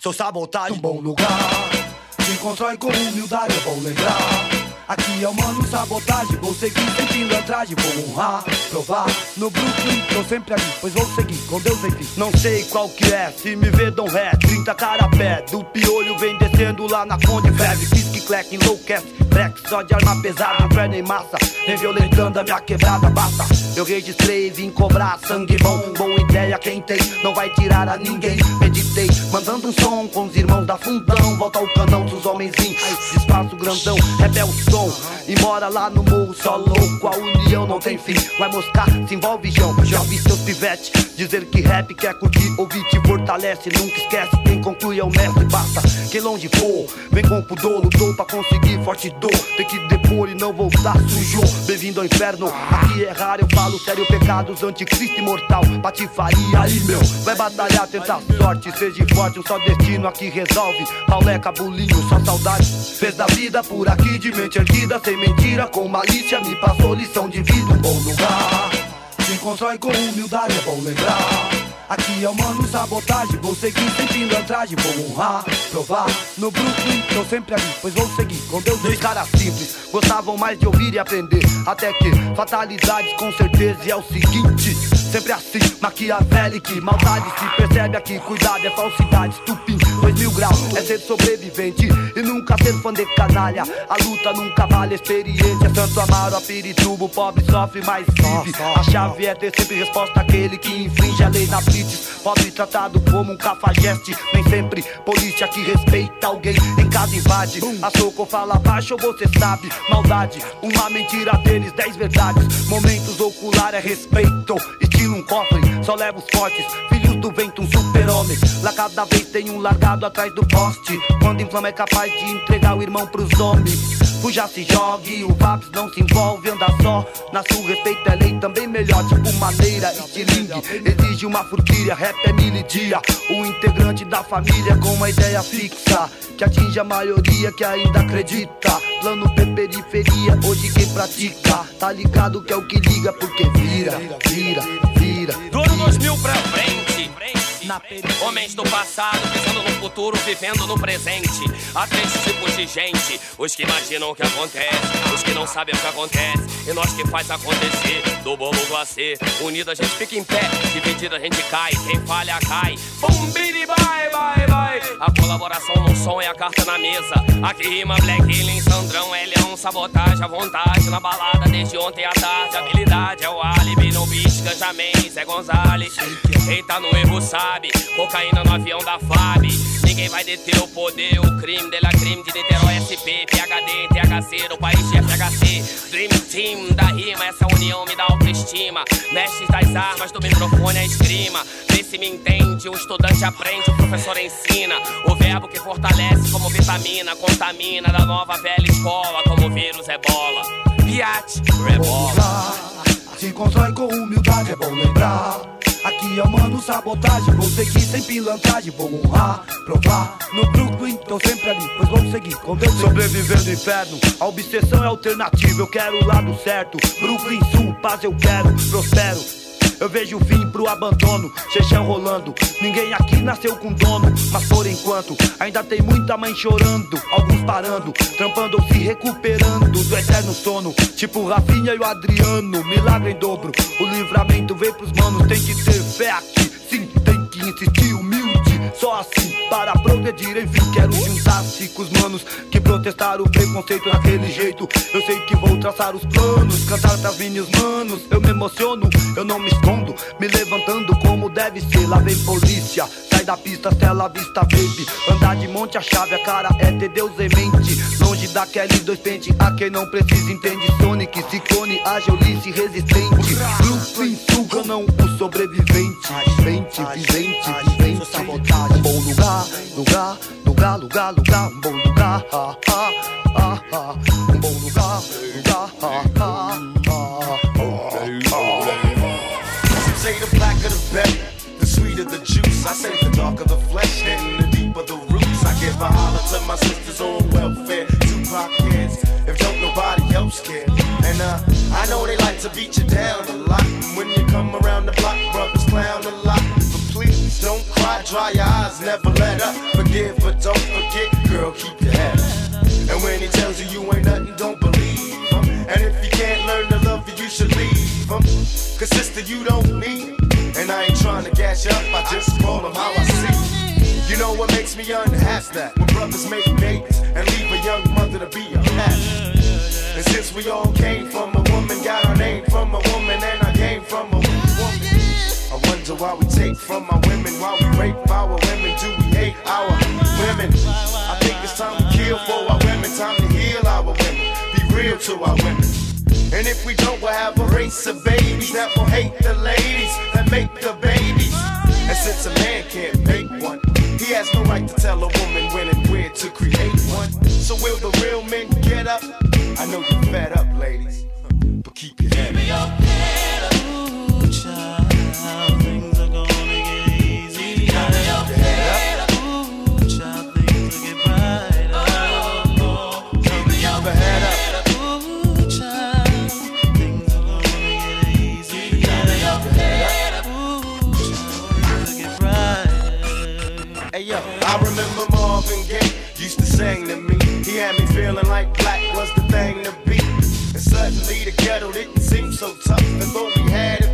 Sou sabotagem. Um bom lugar. Quem constrói com humildade é bom lembrar. Aqui é o mano sabotagem, vou seguir sem pilantragem, vou honrar, provar. No Brooklyn, tô sempre ali, pois vou seguir, com Deus em mim. Não sei qual que é, se me vê dão ré 30 carapé, do piolho vem descendo lá na Conde Ferve Fiz que cleque, enlouquece, black só de arma pesada, inferno em massa Vem violentando a minha quebrada, basta Eu registrei, vim cobrar sangue bom Boa ideia, quem tem, não vai tirar a ninguém Meditei, mandando um som com os irmãos da fundão Volta ao canão dos homens espaço grandão, rebel som. E mora lá no morro, só louco, a união não tem fim. Vai moscar, se envolve, João. Já vi seus pivete dizer que rap quer curtir, ouvir te fortalece. Nunca esquece, quem conclui é o mestre. Basta quem longe vem com pudor, lutou pra conseguir forte dor. Tem que depor e não voltar sujo. Bem-vindo ao inferno, aqui é raro, eu falo sério. Pecados, anticristo imortal, patifaria aí, meu. Vai batalhar, tentar sorte, seja forte, um só destino aqui resolve. Pauleca, bulinho, só saudade. Fez da vida por aqui de mente erguida, sem mentira, com malícia. Me passou lição de vida, um bom lugar. Quem constrói com humildade é bom lembrar. Aqui é o mano sabotagem, vou seguir sem pilantragem, vou honrar, provar. No Brooklyn, tô sempre ali, pois vou seguir com Deus. Dois caras simples, gostavam mais de ouvir e aprender. Até que fatalidades com certeza e é o seguinte: sempre assim, maquiavélico, maldade se percebe aqui. Cuidado, é falsidade, estupim, mil graus, é ser sobrevivente e nunca ser fã de canalha. A luta nunca vale experiência. Santo Amaro, a Piritubo, pobre sofre, mas vive. A chave é ter sempre resposta àquele que infringe a lei na vida Pobre tratado como um cafajeste. Nem sempre polícia que respeita alguém em casa invade. A soco fala baixo, você sabe. Maldade, uma mentira deles, dez verdades. Momentos ocular é respeito. Estilo um cofre, só leva os fortes. Filhos do vento, um super-homem. Lá cada vez tem um largado atrás do poste. Quando inflama é capaz de entregar o irmão pros homens. Fuja se jogue, o Vaps não se envolve, anda só. Na sua respeito é lei também melhor, tipo maneira, estilingue. Exige uma furquilha, rap é mil dia. O integrante da família com uma ideia fixa. Que atinge a maioria que ainda acredita. Plano P periferia, hoje quem pratica. Tá ligado que é o que liga, porque vira, vira, vira. Do ano 2000 pra frente. Homens do passado, pensando no futuro, vivendo no presente. Há três tipos de gente: os que imaginam o que acontece, os que não sabem o que acontece, e nós que faz acontecer. Do bolo glacê, unido a gente fica em pé, dividido a gente cai. Quem falha cai. Bum, bidi, bye, bye, bye. A colaboração no som é a carta na mesa. Aqui rima Black Alien, Sandrão, Leão, sabotagem, à vontade na balada desde ontem à tarde. Habilidade é o álibi, no beat, Ganjamin, Zé Gonzalez. Quem tá no erro sabe, cocaína no avião da FAB. Ninguém vai deter o poder, o crime dela crime de Niterói SP, PHD, THC, do país de FHC. Dream Team da rima, essa união me dá autoestima. Mestres das armas, do microfone a esgrima. Vê se me entende, um estudante aprende, o professor ensina. O verbo que fortalece como vitamina, contamina da nova velha escola, como vírus é bola. Piate, rebola. Se constrói com humildade, é bom lembrar. Aqui eu mando sabotagem, vou seguir sem pilantragem, vou honrar, provar. No Brooklyn, tô sempre ali, pois vou seguir com Deus. Sobrevivendo no inferno, a obsessão é alternativa, eu quero o lado certo. Brooklyn Sul, paz eu quero, prospero. Eu vejo o fim pro abandono, chechão rolando. Ninguém aqui nasceu com dono, mas por enquanto ainda tem muita mãe chorando. Alguns parando, trampando ou se recuperando do eterno sono. Tipo Rafinha e o Adriano, milagre em dobro. O livramento vem pros manos, tem que ter fé aqui. Sim, tem que insistir humilde. Só assim para progredir, enfim, quero juntar-se com os manos que protestaram o preconceito daquele jeito. Eu sei que vou traçar os planos, cantar pras minhas manos. Eu me emociono, eu não me escondo, me levantando como deve ser. Lá vem polícia, sai da pista, tela vista, baby. Andar de monte, a chave, a cara é ter Deus em mente. Longe daquele dois pente, a quem não precisa entende. Sonic, Ciclone, Agilice, resistente. Brooklyn, suga, não o sobrevivente. Vivente, vivente, vivente. Um bom lugar, lugar, lugar, lugar, lugar. Um bom lugar. Um bom lugar, lugar. Say the blacker the better, the sweeter the juice. I say the darker the flesh and the deep of the roots. I give a holler to my sisters on welfare. Tupac kids, if don't nobody else care. And uh, I know they like to beat you down a lot. When you come around forgive, but don't forget, girl, keep your head up. And when he tells you you ain't nothing, don't believe him. And if you can't learn to love you, you should leave him. Cause sister, you don't need him. And I ain't trying to gas you up, I just call him how I see. You know what makes me unhappy? That when brothers make babies and leave a young mother to be a cat. And since we all came from a woman, got our name from a woman, and I came from a woman. I wonder why we take from our women, why we rape our women, do we hate our women? I think it's time to kill for our women, time to heal our women, be real to our women. And if we don't, we'll have a race of babies that will hate the ladies that make the babies. And since a man can't make one, he has no right to tell a woman when and where to create one. So will the real men get up? I know you're fed up, ladies, but keep your head up. Brighter. I remember Marvin Gaye used to sing to me. He had me feeling like black was the thing to be. And suddenly the ghetto didn't seem so tough. And though we had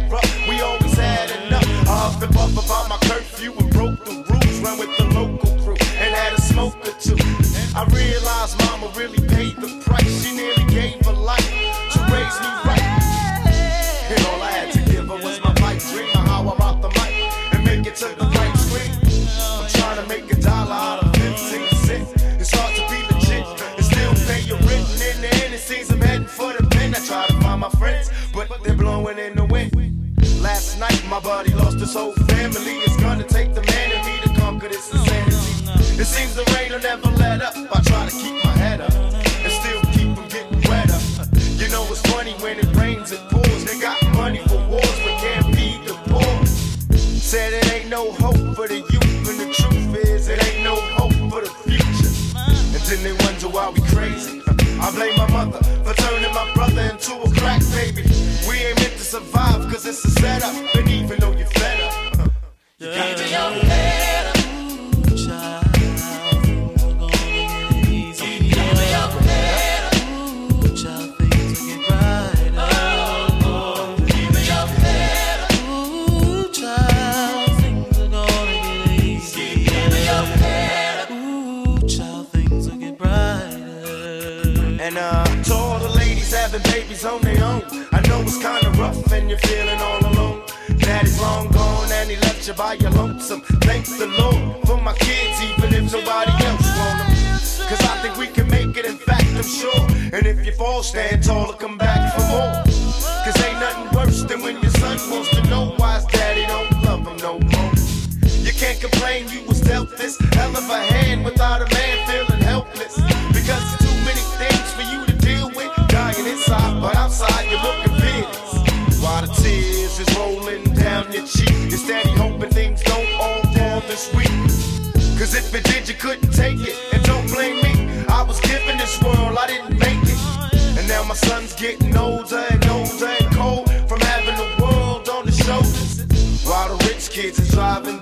And uh, to all the ladies having babies on their own, I know it's kinda rough and you're feeling all alone. Daddy's long gone and he left you by your lonesome. Thank the Lord for my kids, even if nobody else want them. Cause I think we can make it, in fact, I'm sure. And if you fall, stand tall and come back for more. Cause ain't nothing worse than when your son wants to know why his daddy don't love him no more. You can't complain you was dealt this hell of a hand without a man feeling couldn't take it. And don't blame me, I was given this world, I didn't make it. And now my son's getting older and older and cold from having the world on his shoulders. While the rich kids are driving